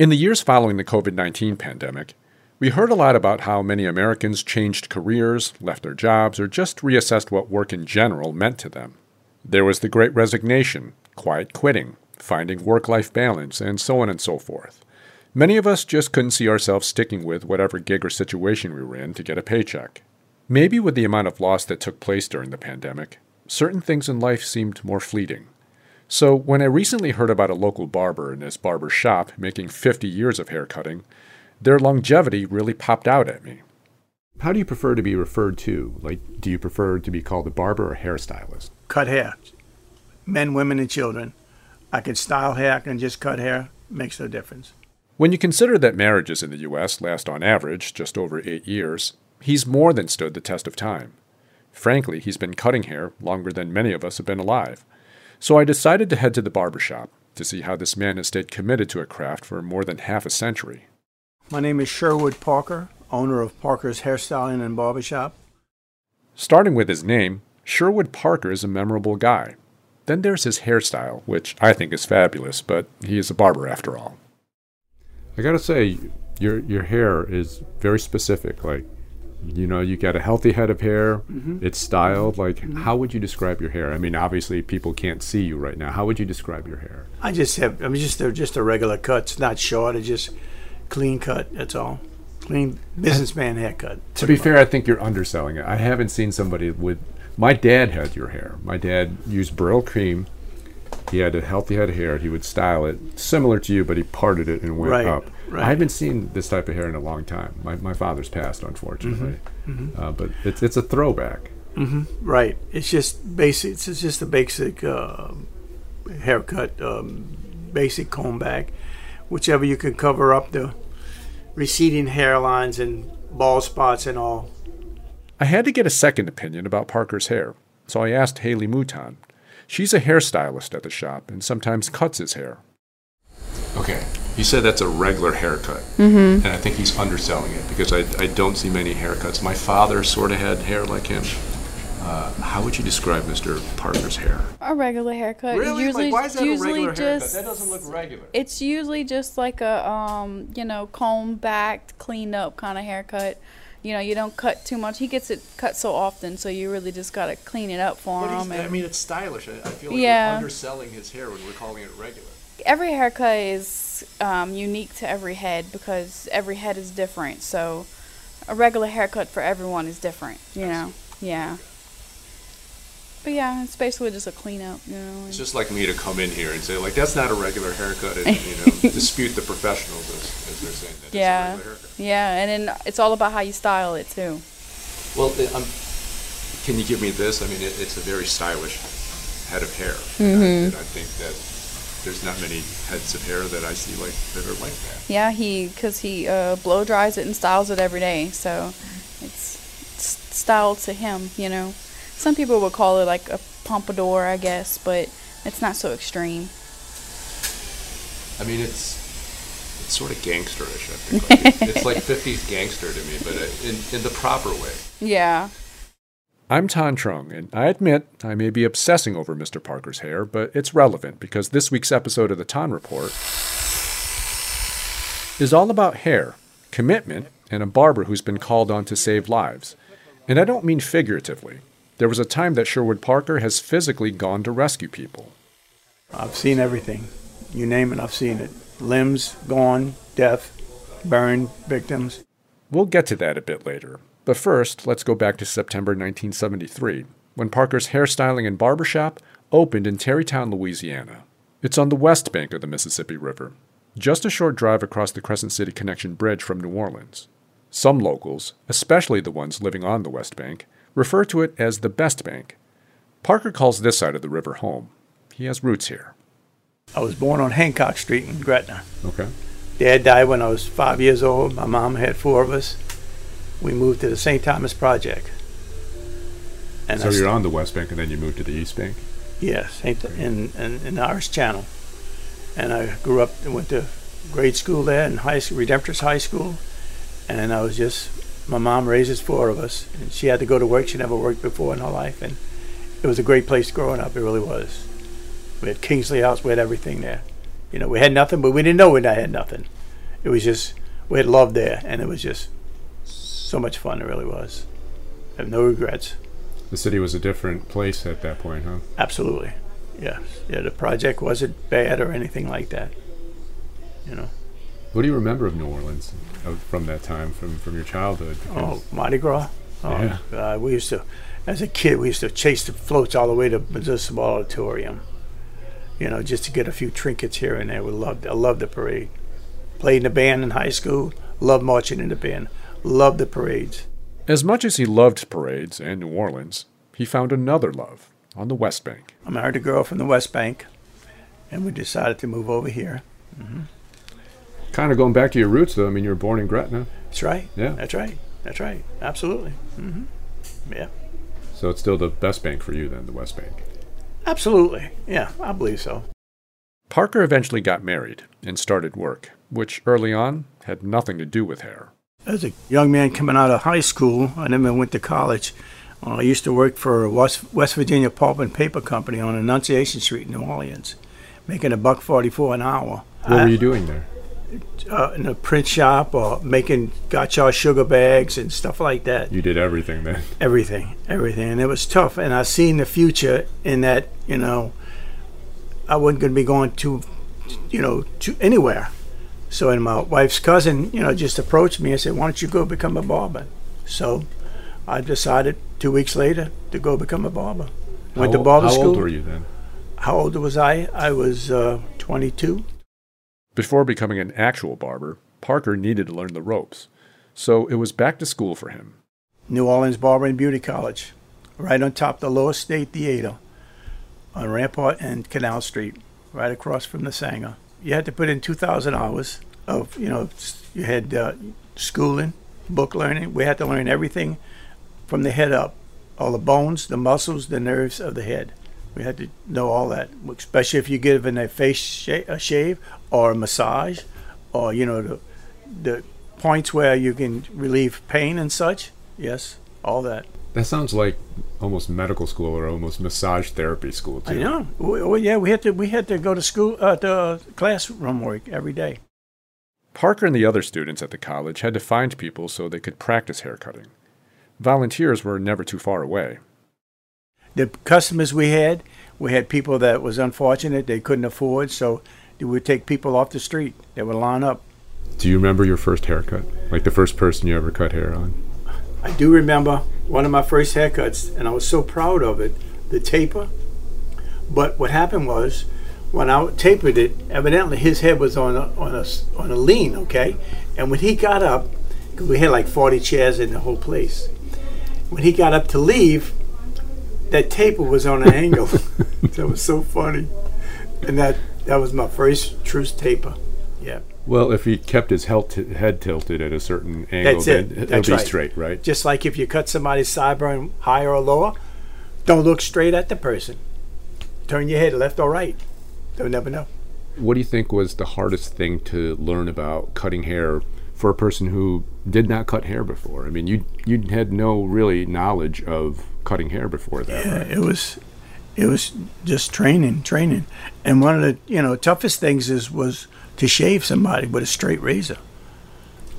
In the years following the COVID 19 pandemic, we heard a lot about how many Americans changed careers, left their jobs, or just reassessed what work in general meant to them. There was the great resignation, quiet quitting, finding work life balance, and so on and so forth. Many of us just couldn't see ourselves sticking with whatever gig or situation we were in to get a paycheck. Maybe with the amount of loss that took place during the pandemic, certain things in life seemed more fleeting. So, when I recently heard about a local barber in his barber shop making 50 years of haircutting, their longevity really popped out at me. How do you prefer to be referred to? Like, do you prefer to be called a barber or hairstylist? Cut hair. Men, women, and children. I can style hair, I can just cut hair. Makes no difference. When you consider that marriages in the U.S. last on average just over eight years, he's more than stood the test of time. Frankly, he's been cutting hair longer than many of us have been alive. So I decided to head to the barber shop to see how this man has stayed committed to a craft for more than half a century. My name is Sherwood Parker, owner of Parker's Hairstyling and Barbershop. Starting with his name, Sherwood Parker is a memorable guy. Then there's his hairstyle, which I think is fabulous, but he is a barber after all. I gotta say, your your hair is very specific. Like you know you got a healthy head of hair. Mm-hmm. it's styled like mm-hmm. how would you describe your hair? I mean obviously people can't see you right now. How would you describe your hair? I just have i mean just a, just a regular cut. It's not short. It's just clean cut. That's all. Clean businessman haircut. To be much. fair i think you're underselling it. I haven't seen somebody with my dad had your hair. My dad used Brylcreem he had a healthy head of hair. He would style it similar to you, but he parted it and went right, up. Right. I haven't seen this type of hair in a long time. My, my father's passed, unfortunately, mm-hmm, mm-hmm. Uh, but it's it's a throwback. Mm-hmm, right. It's just basic. It's just a basic uh, haircut, um, basic comb back, whichever you can cover up the receding hairlines and bald spots and all. I had to get a second opinion about Parker's hair, so I asked Haley Mouton, She's a hairstylist at the shop and sometimes cuts his hair. Okay, he said that's a regular haircut, mm-hmm. and I think he's underselling it because I, I don't see many haircuts. My father sort of had hair like him. Uh, how would you describe Mr. Parker's hair? A regular haircut. Really? Usually, like, why is that usually a regular just, haircut? That doesn't look regular. It's usually just like a um, you know, comb back, cleaned up kind of haircut you know, you don't cut too much. He gets it cut so often, so you really just gotta clean it up for but him. I mean, it's stylish. I, I feel like yeah. we're underselling his hair when we're calling it regular. Every haircut is um, unique to every head because every head is different. So, a regular haircut for everyone is different. You know, yeah. But yeah, it's basically just a cleanup, you know. It's just like me to come in here and say, like, that's not a regular haircut, and you know, dispute the professionals as, as they're saying that yeah. it's a regular haircut. Yeah, and then it's all about how you style it too. Well, um, can you give me this? I mean, it, it's a very stylish head of hair, mm-hmm. and, I, and I think that there's not many heads of hair that I see like that are like that. Yeah, he because he uh, blow dries it and styles it every day, so it's, it's styled to him, you know. Some people would call it like a pompadour, I guess, but it's not so extreme. I mean, it's it's sort of gangsterish. I think like it's, it's like '50s gangster to me, but uh, in in the proper way. Yeah. I'm Tan Trung, and I admit I may be obsessing over Mr. Parker's hair, but it's relevant because this week's episode of the Tan Report is all about hair, commitment, and a barber who's been called on to save lives. And I don't mean figuratively. There was a time that Sherwood Parker has physically gone to rescue people. I've seen everything. You name it, I've seen it. Limbs gone, death, burned, victims. We'll get to that a bit later. But first, let's go back to September 1973, when Parker's hairstyling and barbershop opened in Terrytown, Louisiana. It's on the west bank of the Mississippi River, just a short drive across the Crescent City Connection Bridge from New Orleans. Some locals, especially the ones living on the West Bank, refer to it as the best bank. Parker calls this side of the river home. He has roots here. I was born on Hancock Street in Gretna. Okay. Dad died when I was five years old. My mom had four of us. We moved to the St. Thomas Project. And so you're on the West Bank and then you moved to the East Bank? Yes, in, in, in the Irish Channel. And I grew up and went to grade school there and high school, Redemptorist High School. And I was just my mom raises four of us, and she had to go to work. She never worked before in her life, and it was a great place growing up. It really was. We had Kingsley House. We had everything there. You know, we had nothing, but we didn't know we had nothing. it was just we had love there, and it was just so much fun. It really was. I have no regrets. The city was a different place at that point, huh? Absolutely, yes. Yeah, the project wasn't bad or anything like that. You know. What do you remember of New Orleans uh, from that time, from from your childhood? Oh, Mardi Gras. Oh, Yeah. uh, we used to, as a kid, we used to chase the floats all the way to Municipal Auditorium. You know, just to get a few trinkets here and there. We loved. I loved the parade. Played in the band in high school. Loved marching in the band. Loved the parades. As much as he loved parades and New Orleans, he found another love on the West Bank. I married a girl from the West Bank, and we decided to move over here. Kind of going back to your roots, though. I mean, you were born in Gretna, That's right. Yeah. That's right. That's right. Absolutely. Mm-hmm. Yeah. so it's still the best bank for you then, the West Bank. Absolutely. Yeah, I believe so. Parker eventually got married and started work, which early on had nothing to do with hair. As a young man coming out of high school, I then went to college. Uh, I used to work for West, West Virginia Pulp and Paper Company on Annunciation Street in New Orleans, making a buck forty-four an hour. What I- were you doing there? uh, in a print shop or making gotcha sugar bags and stuff like that. You did everything then. Everything, everything, and it was tough. And I seen the future in that. You know, I wasn't going to be going to, you know, to anywhere. So, and my wife's cousin, you know, just approached me and said, "Why don't you go become a barber?" So, I decided two weeks later to go become a barber. Went how, to barber how school. How old were you then? How old was I? I was uh, 22. Before becoming an actual barber, Parker needed to learn the ropes. So it was back to school for him. New Orleans Barber and Beauty College, right on top of the Loew's State Theater on Rampart and Canal Street, right across from the Saenger. You had to put in 2,000 hours of, you know, you had uh, schooling, book learning. We had to learn everything from the head up, all the bones, the muscles, the nerves of the head. We had to know all that, especially if you're given a face sha- a shave or a massage or, you know, the, the points where you can relieve pain and such. Yes, all that. That sounds like almost medical school or almost massage therapy school too. I know. Well, yeah, we had to we had to go to school uh, to uh, classroom work every day. Parker and the other students at the college had to find people so they could practice haircutting. Volunteers were never too far away. The customers we had, we had people that was unfortunate they couldn't afford, so we would take people off the street. They would line up. Do you remember your first haircut? Like the first person you ever cut hair on? I do remember one of my first haircuts, and I was so proud of it, the taper. But what happened was, when I tapered it, evidently his head was on a, on a, on a lean, okay? And when he got up, because we had like 40 chairs in the whole place, when he got up to leave, that taper was on an angle. that was so funny. And that, that was my first true taper. Yeah. Well, if he kept his head, t- head tilted at a certain angle, That's it. then it'll That's be right. straight, right? Just like if you cut somebody's sideburn higher or lower, don't look straight at the person. Turn your head left or right. They'll never know. What do you think was the hardest thing to learn about cutting hair for a person who did not cut hair before? I mean, you you had no really knowledge of cutting hair before that, Yeah, right? it was, it was just training, training. And one of the you know toughest things is was to shave somebody with a straight razor.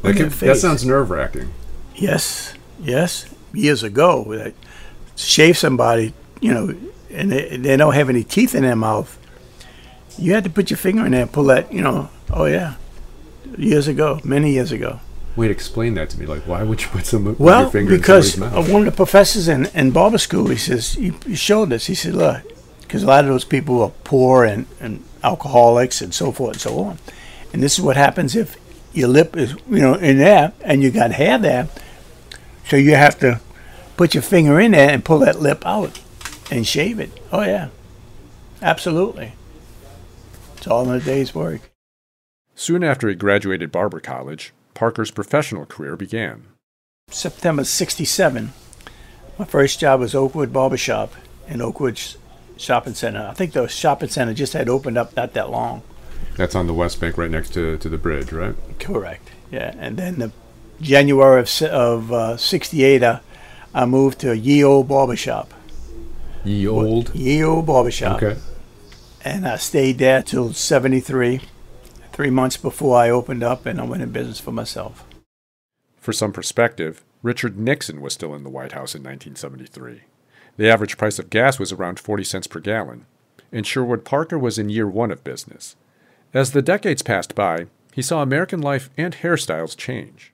That, could- that sounds nerve wracking. Yes, yes. Years ago, that shave somebody, you know, and they, they don't have any teeth in their mouth. You had to put your finger in there and pull that, you know. Oh yeah, years ago, many years ago. Wait, explain that to me. Like, why would you put some Well, your finger because in somebody's mouth? one of the professors in, in barber school, he says, he, he showed us, he said, look, because a lot of those people are poor and, and alcoholics and so forth and so on. And this is what happens if your lip is, you know, in there and you got hair there. So you have to put your finger in there and pull that lip out and shave it. Oh, yeah. Absolutely. It's all in a day's work. Soon after he graduated barber college, Parker's professional career began. September 67, my first job was Oakwood Barbershop in Oakwood Shopping Center. I think the shopping center just had opened up not that long. That's on the West Bank, right next to, to the bridge, right? Correct. Yeah, and then the January of of uh, '68, uh, I moved to Ye Old Barbershop. Ye old. Ye Old Barbershop. Okay. And I stayed there till '73. three months before I opened up and I went in business for myself. For some perspective, Richard Nixon was still in the White House in 1973. The average price of gas was around 40 cents per gallon, and Sherwood Parker was in year one of business. As the decades passed by, he saw American life and hairstyles change.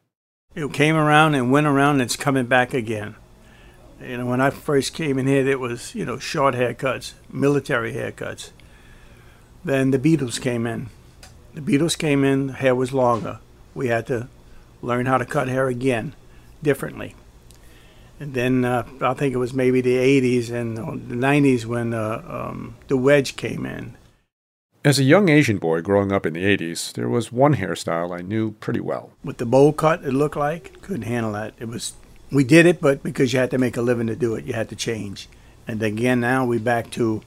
It came around and went around and it's coming back again. You know, when I first came in here, it was, you know, short haircuts, military haircuts. Then the Beatles came in. The Beatles came in, hair was longer. We had to learn how to cut hair again, differently. And then uh, I think it was maybe the 80s and the 90s when uh, um, the wedge came in. As a young Asian boy growing up in the 80s, there was one hairstyle I knew pretty well. With the bowl cut, it looked like couldn't handle that. It was we did it, but because you had to make a living to do it, you had to change. And again, now we back to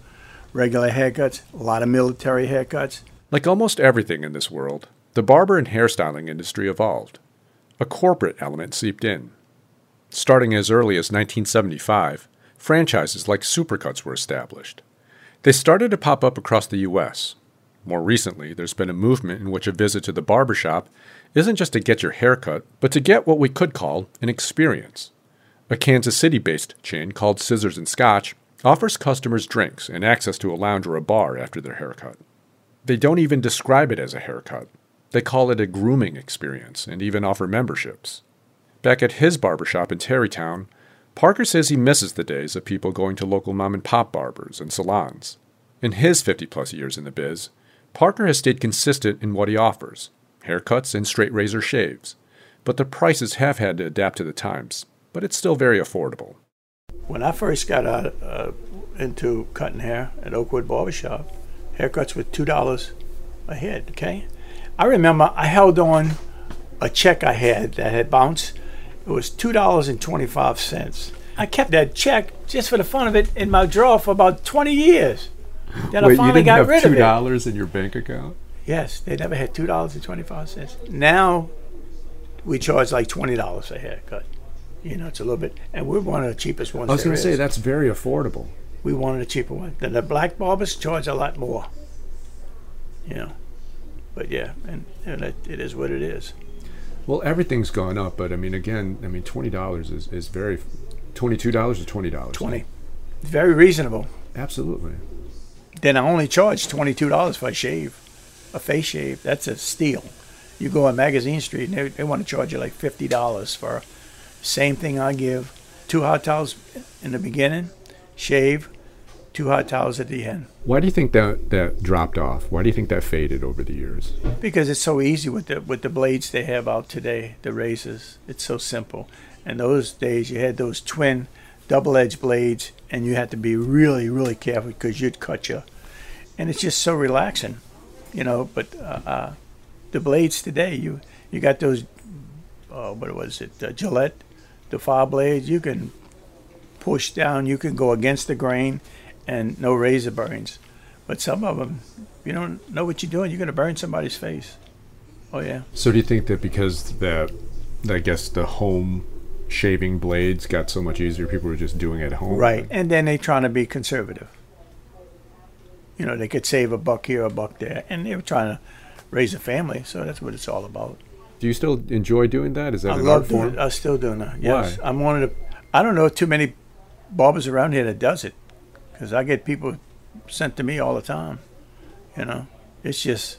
regular haircuts, a lot of military haircuts. Like almost everything in this world, the barber and hairstyling industry evolved. A corporate element seeped in. Starting as early as 1975, franchises like Supercuts were established. They started to pop up across the U.S. More recently, there's been a movement in which a visit to the barbershop isn't just to get your haircut, but to get what we could call an experience. A Kansas City based chain called Scissors and Scotch offers customers drinks and access to a lounge or a bar after their haircut. They don't even describe it as a haircut. They call it a grooming experience and even offer memberships. Back at his barbershop in Terrytown, Parker says he misses the days of people going to local mom and pop barbers and salons. In his 50 plus years in the biz, Parker has stayed consistent in what he offers haircuts and straight razor shaves, but the prices have had to adapt to the times, but it's still very affordable. When I first got out uh, into cutting hair at Oakwood Barbershop, haircuts were $2 a head, okay? I remember I held on a check I had that had bounced. It was $2.25. I kept that check just for the fun of it in my drawer for about 20 years. Then Wait, I finally got rid of it. $2 in your bank account? Yes, they never had two dollars and twenty five cents. Now we charge like twenty dollars a haircut. You know, it's a little bit, and we're one of the cheapest ones. I was going to say that's very affordable. we wanted a cheaper one. Then the black barbers charge a lot more. You know, but yeah, and, and it, it is what it is. Well, everything's gone up, but I mean, again, I mean, twenty dollars is, is very, twenty-two dollars or twenty dollars. Twenty, very reasonable. Absolutely. Then I only charge twenty two dollars for a shave, a face shave. That's a steal. You go on Magazine Street and they, they want to charge you like fifty dollars for same thing I give. Two hot towels in the beginning, shave, two hot towels at the end. Why do you think that that dropped off? Why do you think that faded over the years? Because it's so easy with the with the blades they have out today, the razors. It's so simple. And those days you had those twin double edged blades and you had to be really, really careful because you'd cut you. And it's just so relaxing, you know. But uh, uh, the blades today, you you got those, uh, what was it, uh, Gillette, the file blades. You can push down, you can go against the grain, and no razor burns. But some of them, you don't know what you're doing, you're going to burn somebody's face. Oh yeah. So do you think that because that, I guess the home shaving blades got so much easier, people were just doing it at home? Right. And then they trying to be conservative. You know, they could save a buck here, a buck there, and they were trying to raise a family. So that's what it's all about. Do you still enjoy doing that? Is that I an love art doing form? it. I'm still doing that. Yes, Why? I'm one of the. I don't know too many barbers around here that does it, because I get people sent to me all the time. You know, it's just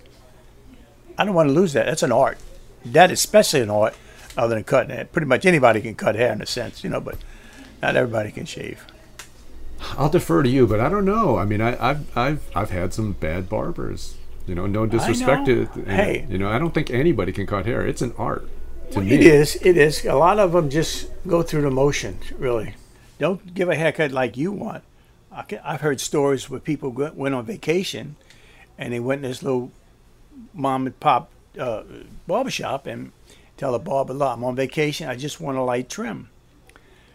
I don't want to lose that. That's an art. That is especially an art, other than cutting hair. Pretty much anybody can cut hair in a sense, you know, but not everybody can shave. I'll defer to you, but I don't know. I mean, I, I've I've I've had some bad barbers. You know, no disrespect know. to Hey. You know, I don't think anybody can cut hair. It's an art to Well, me. It is. It is. A lot of them just go through the motions. Really, don't give a haircut like you want. I've heard stories where people went on vacation, and they went in this little mom and pop uh, barbershop and tell the barber, "Look, I'm on vacation. I just want a light trim."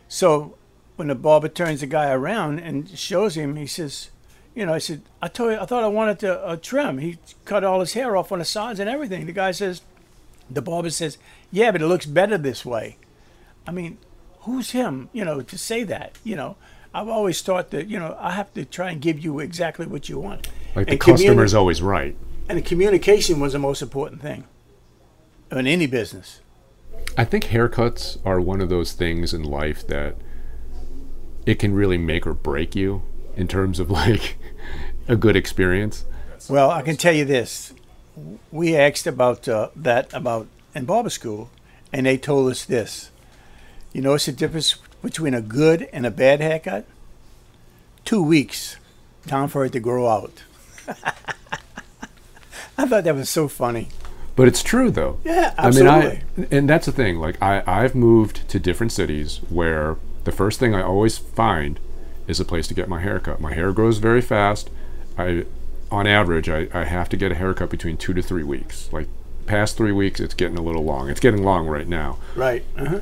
So when the barber turns the guy around and shows him, he says, "You know," I said, "I told you, I thought I wanted to uh, trim." He cut all his hair off on the sides and everything. The guy says, the barber says, "Yeah, but it looks better this way." I mean, who's him, you know, to say that? You know, I've always thought that, you know, I have to try and give you exactly what you want. Like the communi- customer's always right. And the communication was the most important thing in any business. I think haircuts are one of those things in life that it can really make or break you in terms of like a good experience. Well, I can tell you this: we asked about uh, that about in barber school, and they told us this. You know, what's the difference between a good and a bad haircut? Two weeks, time for it to grow out. I thought that was so funny. But it's true though. Yeah, absolutely. I mean, I and that's the thing. Like I, I've moved to different cities where the first thing I always find is a place to get my hair cut. My hair grows very fast. I, on average, I, I have to get a haircut between two to three weeks. Like past three weeks, it's getting a little long. It's getting long right now. Right. Uh-huh.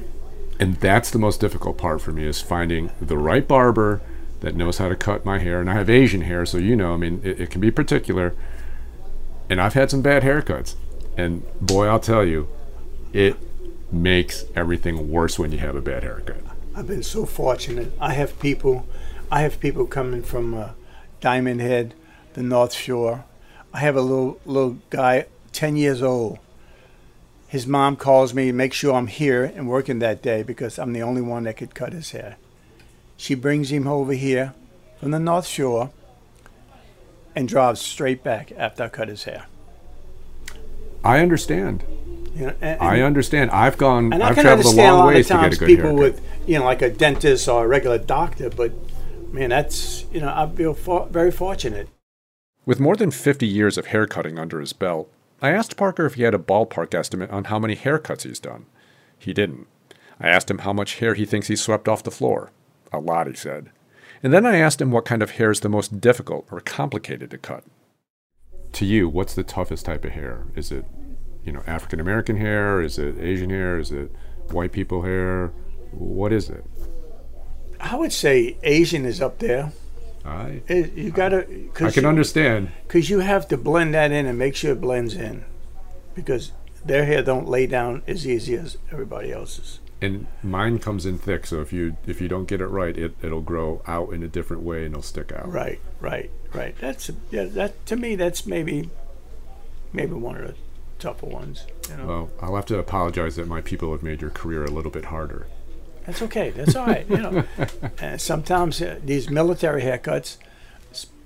And that's the most difficult part for me is finding the right barber that knows how to cut my hair. And I have Asian hair, so you know, I mean, it, it can be particular. And I've had some bad haircuts. And boy, I'll tell you, it makes everything worse when you have a bad haircut. I've been so fortunate. I have people, I have people coming from uh, Diamondhead, the North Shore. I have a little little guy, ten years old. His mom calls me, make sure I'm here and working that day because I'm the only one that could cut his hair. She brings him over here from the North Shore and drives straight back after I cut his hair. I understand. You know, and, I understand. I've gone. and I I've can traveled a understand a long lot ways of to get times a good people haircut. with you know like a dentist or a regular doctor, but man, that's you know I feel for, very fortunate. With more than 50 years of haircutting under his belt, I asked Parker if he had a ballpark estimate on how many haircuts he's done. He didn't. I asked him how much hair he thinks he swept off the floor. A lot, he said. And then I asked him what kind of hair is the most difficult or complicated to cut. To you, what's the toughest type of hair? Is it, you know, African American hair? Is it Asian hair? Is it white people hair? What is it? I would say Asian is up there. I It, you gotta I cause can you, understand. because you have to blend that in and make sure it blends in, because their hair don't lay down as easy as everybody else's. And mine comes in thick, so if you if you don't get it right, it it'll grow out in a different way and it'll stick out. Right, right, right. That's yeah. That to me, that's maybe maybe one of the tougher ones. You know, Well, I'll have to apologize that my people have made your career a little bit harder. That's okay. That's all right. You know, and sometimes uh, these military haircuts,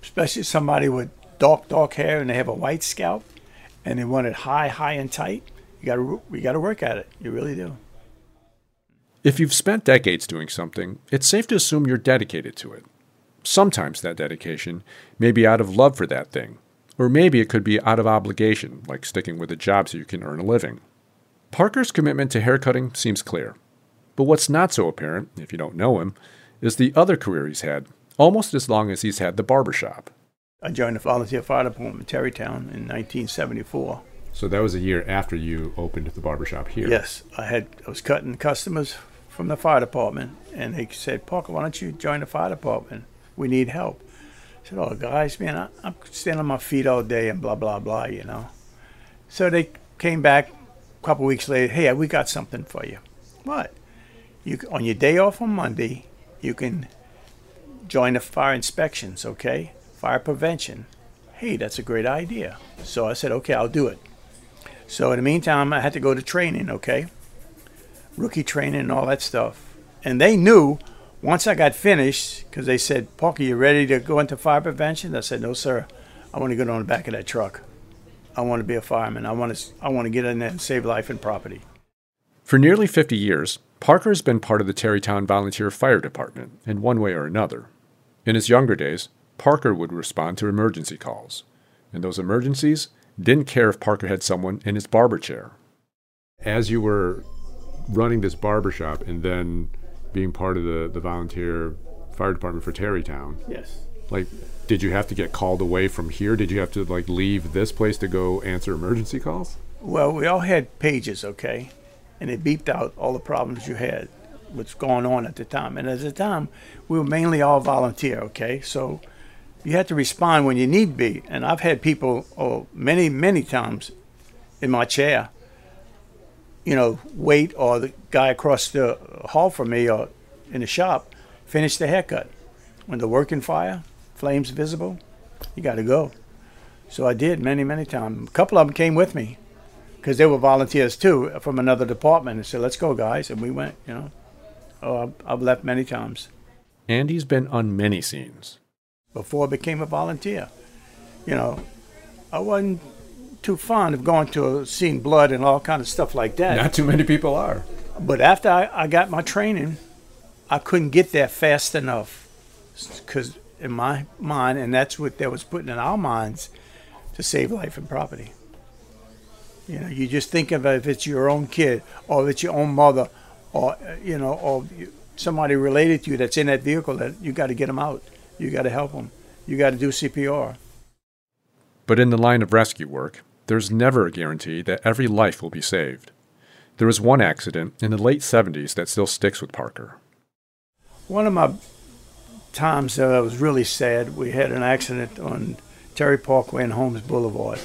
especially somebody with dark, dark hair and they have a white scalp, and they want it high, high and tight. You got to you got to work at it. You really do. If you've spent decades doing something, it's safe to assume you're dedicated to it. Sometimes that dedication may be out of love for that thing, or maybe it could be out of obligation, like sticking with a job so you can earn a living. Parker's commitment to haircutting seems clear. But what's not so apparent, if you don't know him, is the other career he's had, almost as long as he's had the barbershop. I joined the volunteer fire department in Terrytown in 1974. So that was a year after you opened the barbershop here. Yes, I had I was cutting customers from the fire department, and they said, "Parker, why don't you join the fire department? We need help." I said, "Oh, guys, man, I, I'm standing on my feet all day and blah blah blah, you know." So they came back a couple weeks later. Hey, we got something for you. What? You on your day off on Monday, you can join the fire inspections, okay? Fire prevention. Hey, that's a great idea. So I said, okay, I'll do it. So in the meantime, I had to go to training, okay? Rookie training and all that stuff. And they knew once I got finished, because they said, Parker, you ready to go into fire prevention? I said, no, sir. I want to get on the back of that truck. I want to be a fireman. I want to, I want to get in there and save life and property. For nearly 50 years, Parker has been part of the Terrytown Volunteer Fire Department in one way or another. In his younger days, Parker would respond to emergency calls. And those emergencies didn't care if Parker had someone in his barber chair. As you were running this barber shop and then being part of the, the volunteer fire department for Terrytown, Yes. like did you have to get called away from here? Did you have to like leave this place to go answer emergency calls? Well, we all had pages, okay? And it beeped out all the problems you had, what's going on at the time. And at the time, we were mainly all volunteer, okay? So you had to respond when you need be. And I've had people, oh, many, many times in my chair, you know, wait, or the guy across the hall from me or in the shop finish the haircut. When the working fire, flames visible, you got to go. So I did many, many times. A couple of them came with me because they were volunteers too uh, from another department and said, let's go, guys. And we went, you know. Oh, I've, left many times Andy's been on many scenes. before I became a volunteer. You know, I wasn't too fond of going to seeing blood and all kind of stuff like that. Not too many people are. But after I, I got my training, I couldn't get there fast enough because in my mind, and that's what they was putting in our minds to save life and property. You know, you just think of it if it's your own kid or if it's your own mother or, you know, or somebody related to you that's in that vehicle that you got to get them out. You got to help them. You got to do CPR. But in the line of rescue work, there's never a guarantee that every life will be saved. There was one accident in the late 70s that still sticks with Parker. One of my times that I was really sad, we had an accident on Terry Parkway and Holmes Boulevard.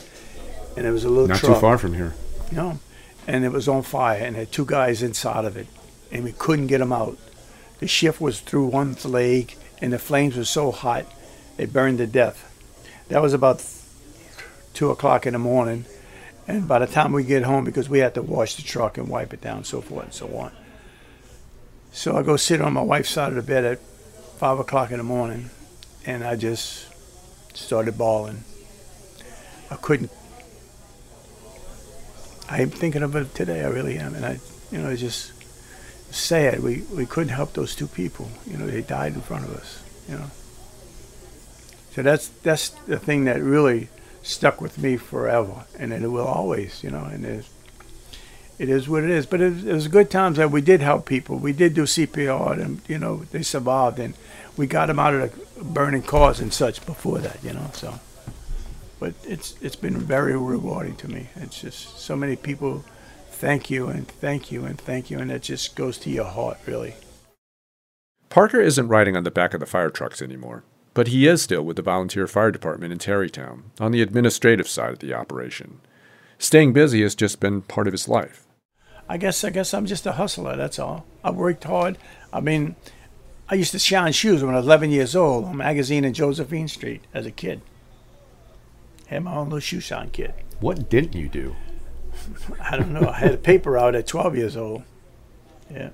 And it was a little Not truck. too far from here. you know, and it was on fire, and had two guys inside of it, and we couldn't get them out. The shift was through one leg, and the flames were so hot, they burned to death. That was about two o'clock in the morning, and by the time we get home, because we had to wash the truck and wipe it down, so forth and so on. So I go sit on my wife's side of the bed at five o'clock in the morning, and I just started bawling. I couldn't I'm thinking of it today. I really am, and I, you know, it's just sad. We we couldn't help those two people. You know, they died in front of us. You know, so that's that's the thing that really stuck with me forever, and it will always. You know, and it, it is what it is. But it, it was good times that we did help people. We did do CPR, and you know, they survived, and we got them out of the burning cars and such before that. You know, so but it's it's been very rewarding to me. It's just so many people thank you and thank you and thank you, and it just goes to your heart, really. Parker isn't riding on the back of the fire trucks anymore, but he is still with the volunteer fire department in Terrytown on the administrative side of the operation. Staying busy has just been part of his life. I guess I guess I'm just a hustler. That's all. I've worked hard. I mean, I used to shine shoes when I was 11 years old on Magazine in Josephine Street as a kid. Had my own little shoe shine kit. What didn't you do? I don't know. I had a paper out at 12 years old. Yeah,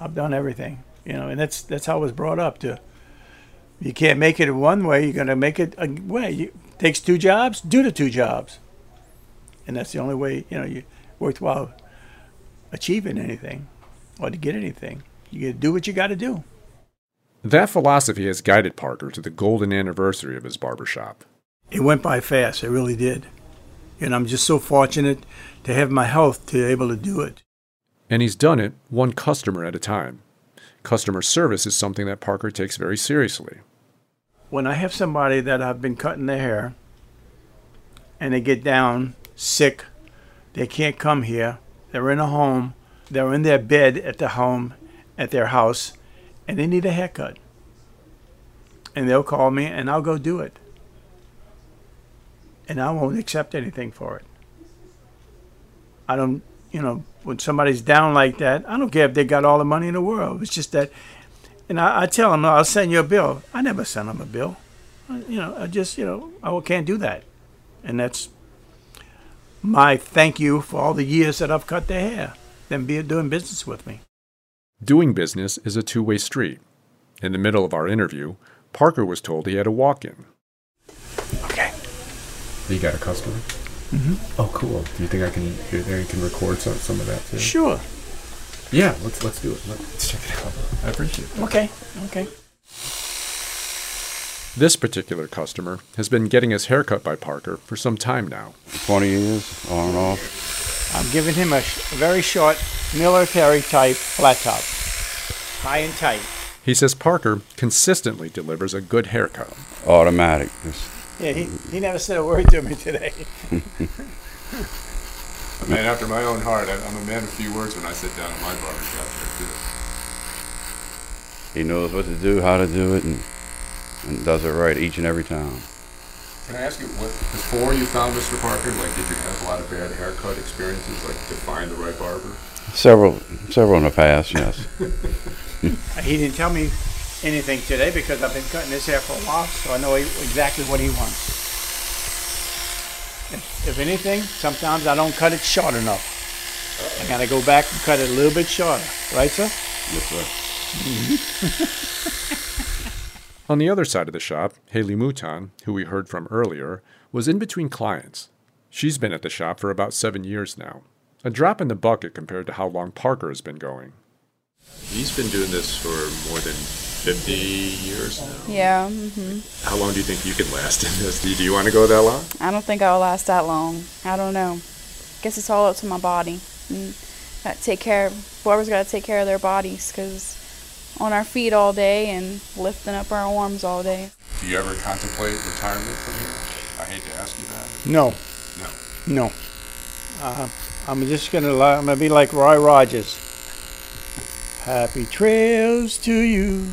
I've done everything, you know, and that's that's how I was brought up. To you can't make it in one way, you're gonna make it a way. You, takes two jobs, do the two jobs, and that's the only way you know you worthwhile achieving anything or to get anything. You got to do what you got to do. That philosophy has guided Parker to the golden anniversary of his barbershop. It went by fast. It really did, and I'm just so fortunate to have my health to be able to do it. And he's done it one customer at a time. Customer service is something that Parker takes very seriously. when I have somebody that I've been cutting their hair and they get down sick, they can't come here, they're in a home, they're in their bed at the home, at their house, and they need a haircut. And they'll call me and I'll go do it. And I won't accept anything for it. I don't, you know, when somebody's down like that, I don't care if they got all the money in the world. It's just that and I, I tell them, I'll send you a bill. I never send them a bill. I, you know, I just, you know, I can't do that. And that's my thank you for all the years that I've cut their hair, them be doing business with me. Doing business is a two way street. In the middle of our interview, Parker was told he had a walk in. Okay. You got a customer? Mm-hmm. Oh, cool. Do you think I can? Do you think I can record some, some of that too? Sure. Yeah, let's let's do it. Let's check it out. I appreciate it. Okay. Okay. This particular customer has been getting his haircut by Parker for some time now. 20 years, on and off. I'm giving him a, sh- a very short military type flat top, high and tight. He says Parker consistently delivers a good haircut. Automatic. Just Yeah, he, he never said a word to me today. A man after my own heart. I'm a man of few words when I sit down at my barbershop there too. he knows what to do, how to do it, and, and does it right each and every time. Can I ask you, what before you found Mr. Parker, like, did you have a lot of bad haircut experiences, like to find the right barber? Several, several in the past, yes. He didn't tell me anything today because I've been cutting his hair for a while, so I know exactly what he wants. if anything, sometimes I don't cut it short enough. I gotta go back and cut it a little bit shorter, right, sir? Yes, sir. Mm-hmm. On the other side of the shop, Haley Mouton, who we heard from earlier, was in between clients. She's been at the shop for about seven years now. A drop in the bucket compared to how long Parker has been going. He's been doing this for more than 50 years now. Yeah. hmm How long do you think you can last in this? Do you, do you want to go that long? I don't think I'll last that long. I don't know. Guess it's all up to my body. And got to take care. Whoever's got to take care of their bodies, because on our feet all day and lifting up our arms all day. Do you ever contemplate retirement from here? I hate to ask you that. No, No. no. Uh, I'm just gonna, li- I'm gonna be like Roy Rogers. Happy trails to you.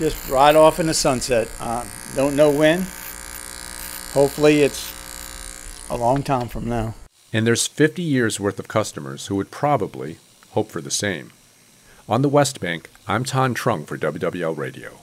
Just ride off in the sunset. Uh, don't know when. Hopefully, it's a long time from now. And there's 50 years worth of customers who would probably hope for the same. On the West Bank, I'm Tan Trung for WWL Radio.